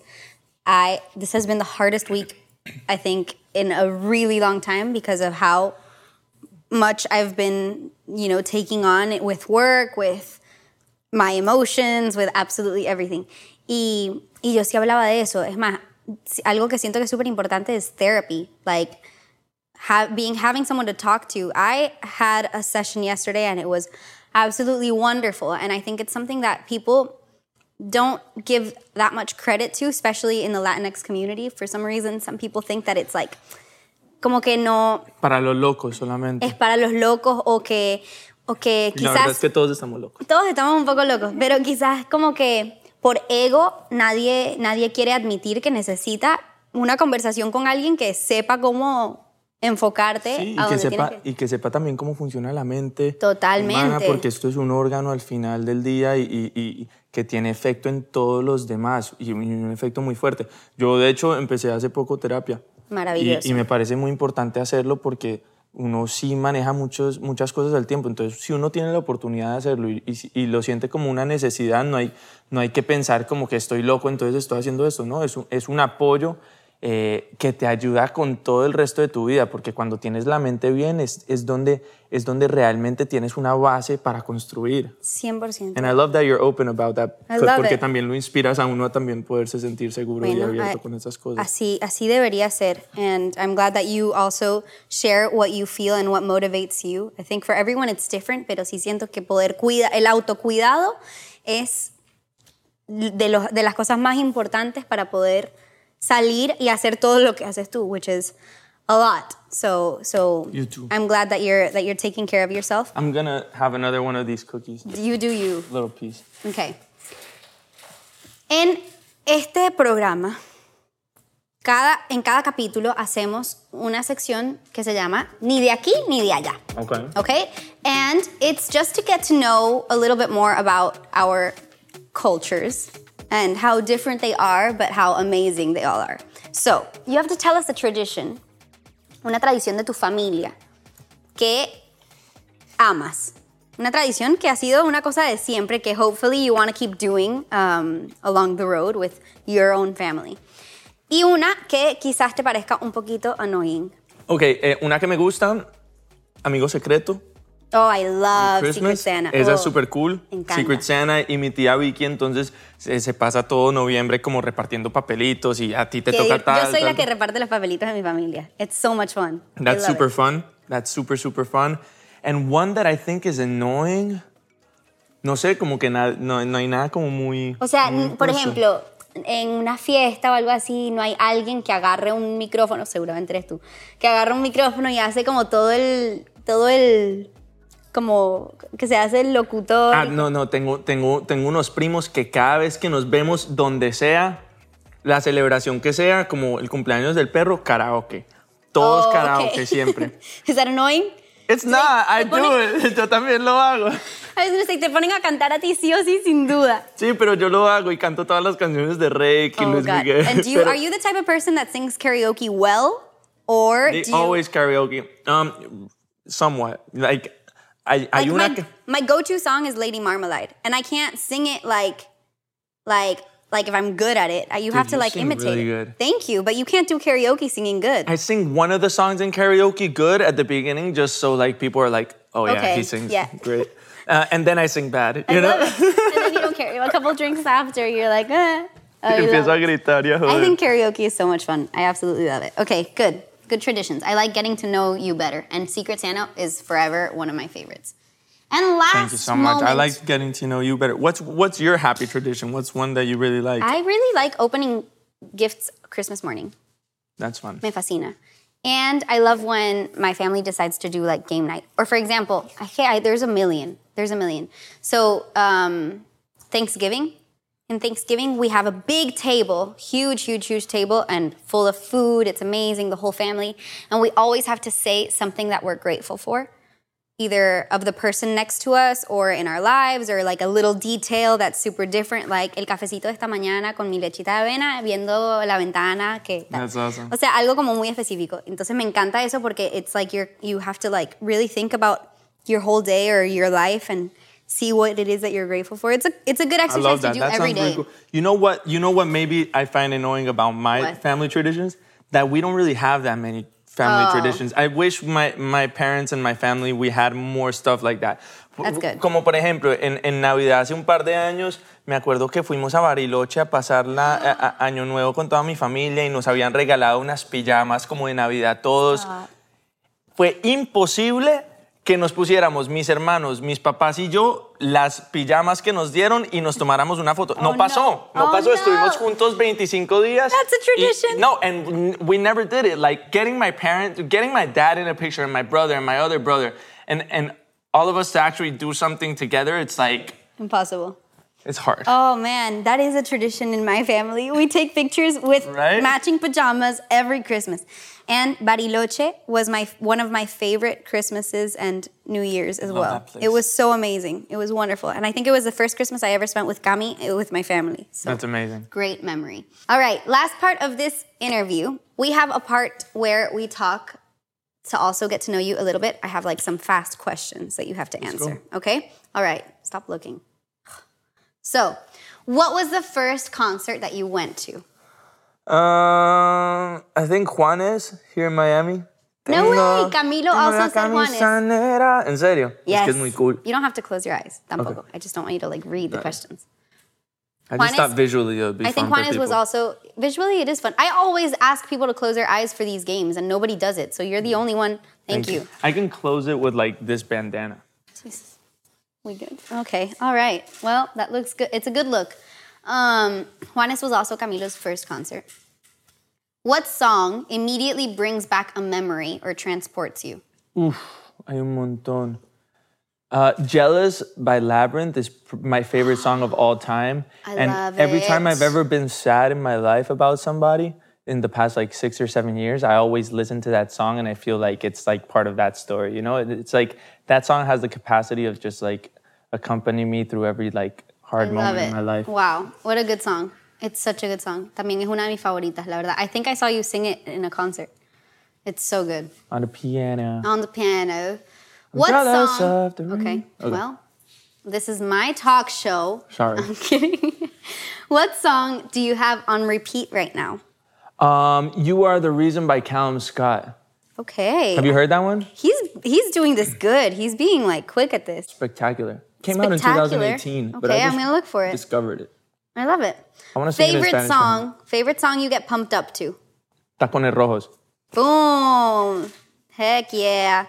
I this has been the hardest week I think in a really long time because of how much I've been, you know, taking on it with work, with my emotions, with absolutely everything. Y, y yo sí hablaba de eso. Es más, algo que siento que es súper importante es therapy. Like, being having someone to talk to. I had a session yesterday and it was absolutely wonderful. And I think it's something that people don't give that much credit to, especially in the Latinx community. For some reason, some people think that it's like, como que no Para los locos solamente. es para los locos o que, o que La verdad quizás es que todos estamos locos. todos estamos un poco locos, pero quizás como que por ego nadie, nadie quiere admitir que necesita una conversación con alguien que sepa cómo enfocarte Sí, y, a que donde sepa, tienes que... y que sepa también cómo funciona la mente. Totalmente. humana, porque esto es un órgano al final del día y, y- y que tiene efecto en todos los demás y un- efecto muy fuerte. Yo, de hecho, empecé hace poco terapia. Maravilloso. Y, y me parece muy importante hacerlo porque uno sí maneja muchos, muchas cosas al tiempo. Entonces, si uno tiene la oportunidad de hacerlo y, y y lo siente como una necesidad, no hay, no hay que pensar como que estoy loco, entonces estoy haciendo esto. No, es un, es un apoyo eh, que te ayuda con todo el resto de tu vida, porque cuando tienes la mente bien es, es, donde, es donde realmente tienes una base para construir. 100%. And I love that you're open about that, I love porque it. también lo inspiras a uno a también poderse sentir seguro y Bueno, abierto I- con esas cosas. Así, así debería ser. And I'm glad that you also share what you feel and what motivates you. I think for everyone it's different, pero sí siento que poder cuidar, el autocuidado es de, los, de las cosas más importantes para poder salir y hacer todo lo que haces tú, which is a lot. So, so You too. I'm glad that you're, that you're taking care of yourself. I'm gonna have another one of these cookies. You do you. Little piece. Ok. En este programa, cada, en cada capítulo hacemos una sección que se llama Ni de aquí ni de allá. Okay. Okay? And it's just to get to know a little bit more about our cultures and how different they are, but how amazing they all are. So, you have to tell us a tradition, una tradición de tu familia que amas. Una tradición que ha sido una cosa de siempre que hopefully you want to keep doing um, along the road with your own family. Y una que quizás te parezca un poquito annoying. Ok, eh, una que me gusta, Amigo Secreto. Oh, I love Secret. Santa. Esa Oh, es súper cool. encanta. Secret Santa y mi tía Vicky, entonces se, se pasa todo noviembre como repartiendo papelitos y a ti te Que toca yo tal. soy la tal. que reparte los papelitos en mi familia. It's so much fun. That's super it. fun. That's super, super fun. And one that I think is annoying. No sé, como que na- no, no hay nada como muy. O sea, muy por ejemplo, en una fiesta o algo así, no hay alguien que agarre un micrófono, seguramente eres tú, que agarre un micrófono y hace como todo el, todo el, como que se hace el locutor. Ah, no, no, tengo, tengo, tengo unos primos que cada vez que nos vemos, donde sea, la celebración que sea, como el cumpleaños del perro, karaoke. Todos Oh, ok. karaoke siempre. Is that annoying? It's not, I te do ponen- it. Yo también lo hago. A veces te ponen a cantar a ti sí o sí, sin duda. Sí, pero yo lo hago y canto todas las canciones de Rey y Oh, Luis God. Miguel. And do you, pero are you the type of person that sings karaoke well? Or do you, always karaoke. Um, somewhat. Like, hay, hay like una my, que... my go-to song is Lady Marmalade, and I can't sing it like, like, like if I'm good at it. You have to you like sing imitate. really it. good. Thank you, but you can't do karaoke singing good. I sing one of the songs in karaoke good at the beginning, just so like people are like, oh yeah, Okay, he sings yeah. great. Uh, and then I sing bad, you I know? and then you don't care. A couple drinks after, you're like, eh. Oh, you Empiezo love a it. gritar y a I joder. think karaoke is so much fun. I absolutely love it. Okay, good. Good traditions. I like getting to know you better. And Secret Santa is forever one of my favorites. And last Thank you so much. I like getting to know you better. What's what's your happy tradition? What's one that you really like? I really like opening gifts Christmas morning. That's fun. Me fascina. And I love when my family decides to do like game night. Or for example, okay, I, there's a million. There's a million. So um, Thanksgiving. In Thanksgiving, we have a big table, huge, huge, huge table, and full of food. It's amazing, the whole family. And we always have to say something that we're grateful for, either of the person next to us or in our lives, or like a little detail that's super different, like el cafecito esta mañana con mi lechita de avena, viendo la ventana. Que, That's awesome. o sea, algo como muy específico. Entonces me encanta eso porque it's like you're, you have to like really think about your whole day or your life and see what it is that you're grateful for. It's a, it's a good I exercise to do That every sounds really day. cool. You know what? You know what? Maybe I find annoying about my What? family traditions that we don't really have that many family Oh. traditions. I wish my my parents and my family we had more stuff like that. That's good. Como por ejemplo en, en Navidad hace un par de años me acuerdo que fuimos a Bariloche a pasar la, a- a- Año Nuevo con toda mi familia y nos habían regalado unas pijamas como de Navidad todos. Fue imposible que nos pusiéramos mis hermanos, mis papás y yo las pijamas que nos dieron y nos tomáramos una foto. No Oh, pasó, no. no, Oh, pasó. no. Estuvimos juntos 25 días. That's a tradition. no, and we never did it. Like getting my parent, getting my dad in a picture and my brother and my other brother, and and all of us to actually do something together. It's like Impossible. It's hard. Oh man, that is a tradition in my family. We take pictures with Right? matching pajamas every Christmas. And Bariloche was my one of my favorite Christmases and New Year's as well. that place. It was so amazing. It was wonderful. And I think it was the first Christmas I ever spent with Cami uh, with my family. So That's amazing. great memory. All right, last part of this interview. We have a part where we talk to also get to know you a little bit. I have like some fast questions that you have to answer. Okay? All right, stop looking. So, what was the first concert that you went to? Um, I think Juanes here in Miami. No way, Camilo tengo also said Juanes. En serio? Yes. Es que es muy cool. You don't have to close your eyes. Tampoco. Okay. I just don't want you to like read the questions. I Juanes- just thought visually it would be I think Juanes was also visually it is fun. I always ask people to close their eyes for these games and nobody does it. So you're the only one. Thank, you. I can close it with like this bandana. Jesus. We good? Okay. All right. Well, that looks good. It's a good look. Um, Juanes was also Camilo's first concert. What song immediately brings back a memory or transports you? Oof. Hay un montón. Uh, Jealous by Labyrinth is pr- my favorite song of all time. I and love every time. I've ever been sad in my life about somebody in the past like six or seven years, I always listen to that song and I feel like it's like part of that story. You know, It- it's like that song has the capacity of just like accompanying me through every like hard I moment in my life. Wow. What a good song. It's such a good song. También es una de mis favoritas, la verdad. I think I saw you sing it in a concert. It's so good. On the piano. On the piano. What song? Okay. Okay. Well, this is my talk show. Sorry. I'm kidding. what song do you have on repeat right now? Um, you Are the Reason by Callum Scott. Okay. Have you heard that one? He's he's doing this good. He's being like quick at this. Spectacular. Came out in Spectacular. 2018. but Okay, I I'm gonna look for it. Discovered it. I love it. I want to sing it in Favorite Spanish. song. Favorite song you get pumped up to. Tacones Rojos. Boom. Heck yeah.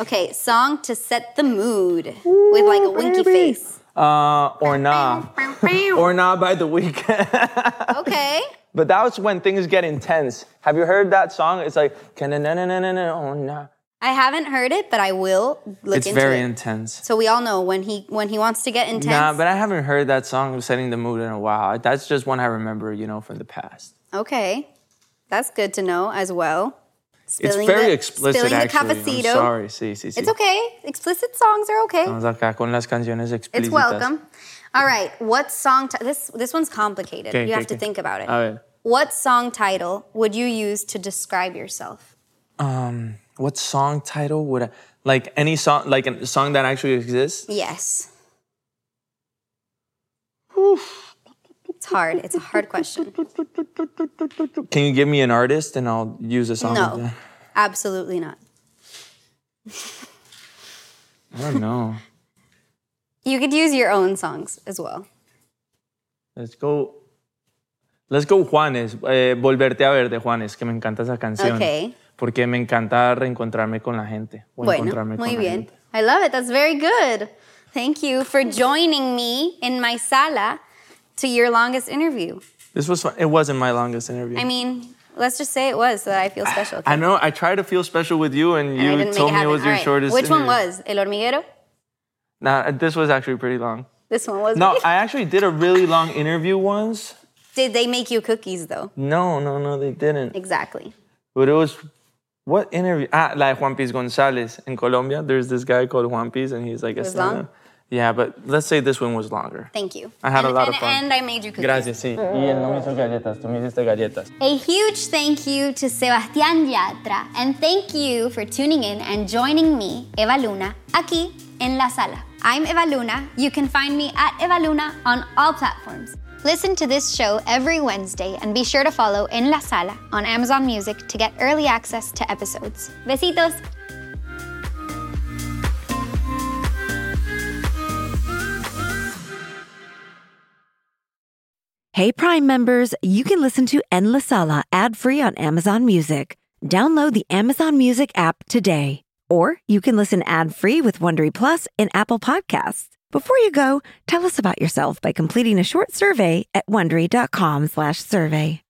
Okay, song to set the mood with like a winky face. Uh, or Nah. or Nah by The Weeknd. Okay. but that was when things get intense. Have you heard that song? It's like, "Ka-na-na-na-na-na, oh, nah." I haven't heard it, but I will look it's into it. It's very intense. So we all know when he when he wants to get intense. Nah, but I haven't heard that song setting the mood in a while. That's just one I remember, you know, from the past. okay, that's good to know as well. it's Spilling very the- explicit, spilling the actually. I'm sorry. Sí, sí, sí. It's okay. Explicit songs are okay. Estamos acá con las canciones explícitas. It's welcome. All right. What song? Ti- this this one's complicated. Okay, you okay, have to okay. think about it. What song title would you use to describe yourself? Um, what song title would I like? Any song, like a song that actually exists? Yes. It's hard. It's a hard question. Can you give me an artist and I'll use a song? No, absolutely not. I don't know. You could use your own songs as well. Let's go. Let's go Juanes. Eh, Volverte a ver de Juanes, que me encanta esa canción. Okay. Porque me encanta reencontrarme con la gente. O Bueno, encontrarme muy con la gente. I love it. That's very good. Thank you for joining me in my sala to your longest interview. This was fun. It wasn't my longest interview. I mean, let's just say it was so that I feel special. I know. I tried to feel special with you, and And you told make me it it was happen. your All right. shortest. Which one was? El Hormiguero? Nah, this was actually pretty long. This one was. No, I actually did a really long interview once. Did they make you cookies though? No, no, no, they didn't. Exactly. But it was what interview? Ah, like Juan Piz Gonzalez in Colombia. There's this guy called Juan Piz, and he's like a was long? Yeah, but let's say this one was longer. Thank you. I had a lot and, of fun. And I made you cookies. Gracias, sí. Y él no me hizo galletas, tú me hiciste galletas. A huge thank you to Sebastián Yatra, and thank you for tuning in and joining me, Eva Luna, aquí en La Sala. I'm Eva Luna. You can find me at Eva Luna on all platforms. Listen to this show every Wednesday and be sure to follow En La Sala on Amazon Music to get early access to episodes. Besitos! Hey, Prime members, you can listen to En La Sala ad free on Amazon Music. Download the Amazon Music app today, or you can listen ad free with Wondery Plus in Apple Podcasts. Before you go, tell us about yourself by completing a short survey at wondery.com/survey.